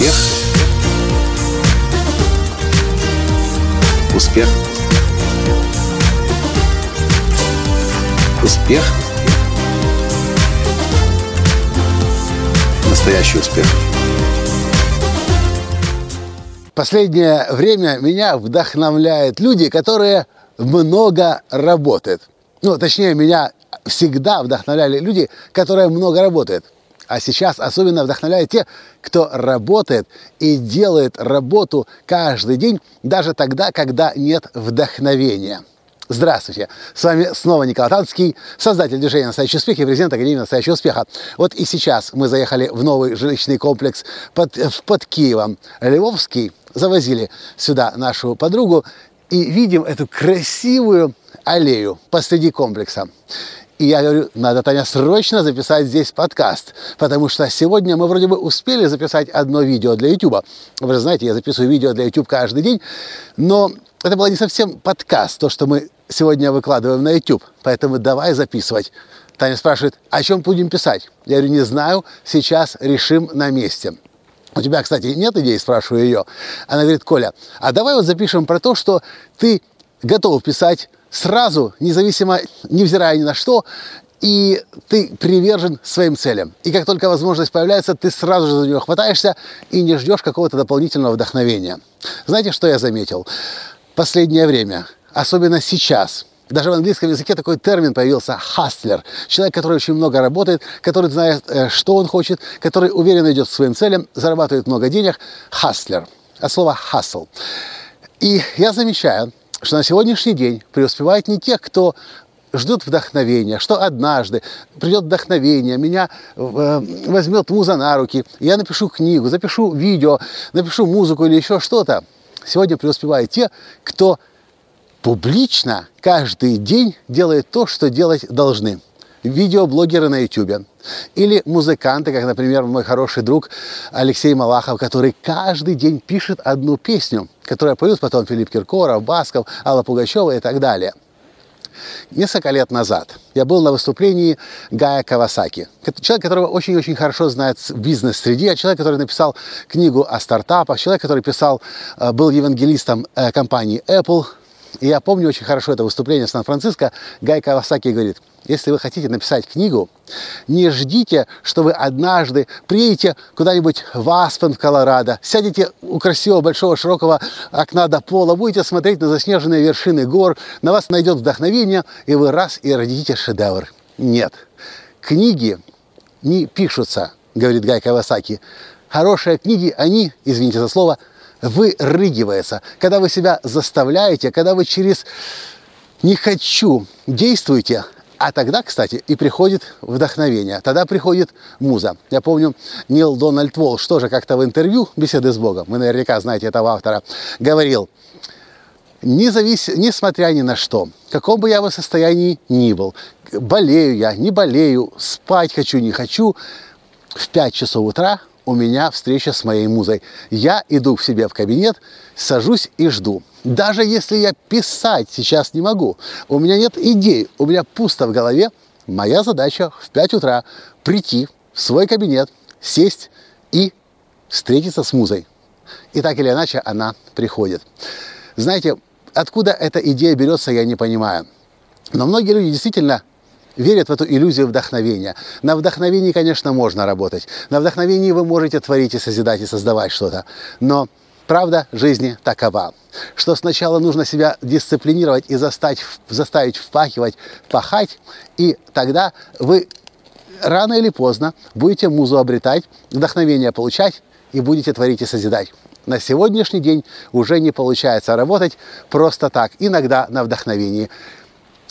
Успех. Успех. Успех. Настоящий успех. Последнее время меня вдохновляют люди, которые много работают. Ну, точнее, меня всегда вдохновляли люди, которые много работают. А сейчас особенно вдохновляют те, кто работает и делает работу каждый день, даже тогда, когда нет вдохновения. Здравствуйте! С вами снова Николай Танский, создатель движения «Настоящий успех» и президент Академии «Настоящего успеха». Вот и сейчас мы заехали в новый жилищный комплекс под, под Киевом. Львовский. Завозили сюда нашу подругу и видим эту красивую аллею посреди комплекса. И я говорю, надо, Таня, срочно записать здесь подкаст, потому что сегодня мы вроде бы успели записать одно видео для YouTube. Вы же знаете, я записываю видео для YouTube каждый день, но это было не совсем подкаст, то, что мы сегодня выкладываем на YouTube, поэтому давай записывать. Таня спрашивает, о чем будем писать? Я говорю, не знаю, сейчас решим на месте. У тебя, кстати, нет идей, спрашиваю ее. Она говорит, Коля, а давай вот запишем про то, что ты готов писать сразу, независимо, невзирая ни на что, и ты привержен своим целям. И как только возможность появляется, ты сразу же за нее хватаешься и не ждешь какого-то дополнительного вдохновения. Знаете, что я заметил? Последнее время, особенно сейчас, даже в английском языке такой термин появился – «хастлер». Человек, который очень много работает, который знает, э, что он хочет, который уверенно идет к своим целям, зарабатывает много денег – «хастлер». От слова «хасл». И я замечаю, что на сегодняшний день преуспевают не те, кто ждут вдохновения, что однажды придет вдохновение, меня э, возьмет муза на руки, я напишу книгу, запишу видео, напишу музыку или еще что-то. Сегодня преуспевают те, кто публично каждый день делает то, что делать должны. Видеоблогеры на YouTube. Или музыканты, как, например, мой хороший друг Алексей Малахов, который каждый день пишет одну песню, которая поют потом Филипп Киркоров, Басков, Алла Пугачева и так далее. Несколько лет назад я был на выступлении Гая Кавасаки. Человек, которого очень-очень хорошо знает в бизнес-среде, человек, который написал книгу о стартапах, человек, который писал, э, был евангелистом э, компании Apple, и я помню очень хорошо это выступление в Сан-Франциско. Гай Кавасаки говорит, если вы хотите написать книгу, не ждите, что вы однажды приедете куда-нибудь в Аспен, в Колорадо, сядете у красивого, большого, широкого окна до пола, будете смотреть на заснеженные вершины гор, на вас найдет вдохновение, и вы раз и родите шедевр. Нет. Книги не пишутся, говорит Гай Кавасаки. Хорошие книги, они, извините за слово, вырыгивается, когда вы себя заставляете, когда вы через «не хочу» действуете, а тогда, кстати, и приходит вдохновение, тогда приходит муза. Я помню, Нил Дональд Волш тоже как-то в интервью «Беседы с Богом», вы наверняка знаете этого автора, говорил, Независ... несмотря ни на что, каком бы я бы состоянии ни был, болею я, не болею, спать хочу, не хочу, в 5 часов утра у меня встреча с моей музой. Я иду к себе в кабинет, сажусь и жду. Даже если я писать сейчас не могу, у меня нет идей, у меня пусто в голове, моя задача в 5 утра прийти в свой кабинет, сесть и встретиться с музой. И так или иначе она приходит. Знаете, откуда эта идея берется, я не понимаю. Но многие люди действительно верят в эту иллюзию вдохновения. На вдохновении, конечно, можно работать. На вдохновении вы можете творить и созидать, и создавать что-то. Но правда жизни такова, что сначала нужно себя дисциплинировать и заставить, заставить впахивать, пахать, и тогда вы рано или поздно будете музу обретать, вдохновение получать и будете творить и созидать. На сегодняшний день уже не получается работать просто так, иногда на вдохновении.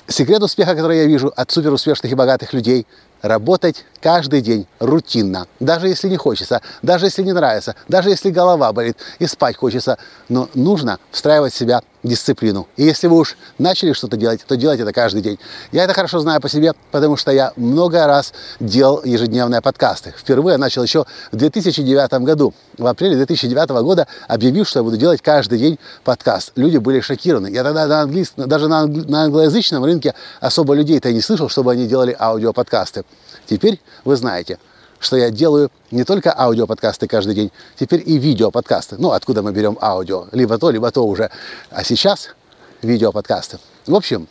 Секрет успеха, который я вижу от суперуспешных и богатых людей – работать каждый день рутинно, даже если не хочется, даже если не нравится, даже если голова болит и спать хочется, но нужно встраивать в себя дисциплину. И если вы уж начали что-то делать, то делайте это каждый день. Я это хорошо знаю по себе, потому что я много раз делал ежедневные подкасты. Впервые я начал еще в 2009 году. В апреле 2009 года объявил, что я буду делать каждый день подкаст. Люди были шокированы. Я тогда на английском, даже на англоязычном рынке особо людей-то не слышал, чтобы они делали аудиоподкасты. Теперь вы знаете, что я делаю не только аудиоподкасты каждый день, теперь и видеоподкасты. Ну, откуда мы берем аудио? Либо то, либо то уже. А сейчас видеоподкасты. В общем,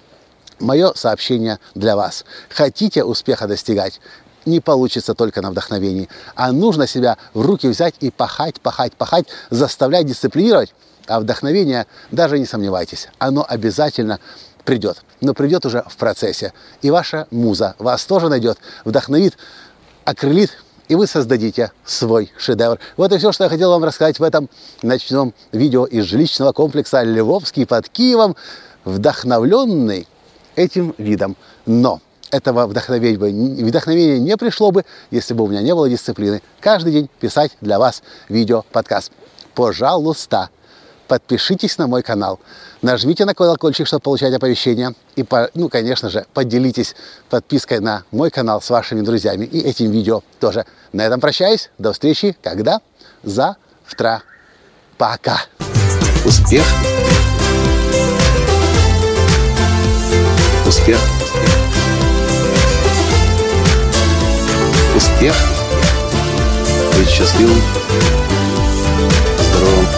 мое сообщение для вас. Хотите успеха достигать? не получится только на вдохновении, а нужно себя в руки взять и пахать, пахать, пахать, заставлять дисциплинировать. А вдохновение, даже не сомневайтесь, оно обязательно придет. Но придет уже в процессе. И ваша муза вас тоже найдет, вдохновит, окрылит, и вы создадите свой шедевр. Вот и все, что я хотел вам рассказать в этом ночном видео из жилищного комплекса Львовский под Киевом, вдохновленный этим видом. Но этого вдохновения, вдохновения не пришло бы, если бы у меня не было дисциплины каждый день писать для вас видео-подкаст. Пожалуйста, подпишитесь на мой канал, нажмите на колокольчик, чтобы получать оповещения. И, ну, конечно же, поделитесь подпиской на мой канал с вашими друзьями и этим видео тоже. На этом прощаюсь. До встречи. Когда? Завтра. Пока. Успех. Успех. Успех. Быть счастливым, здоровым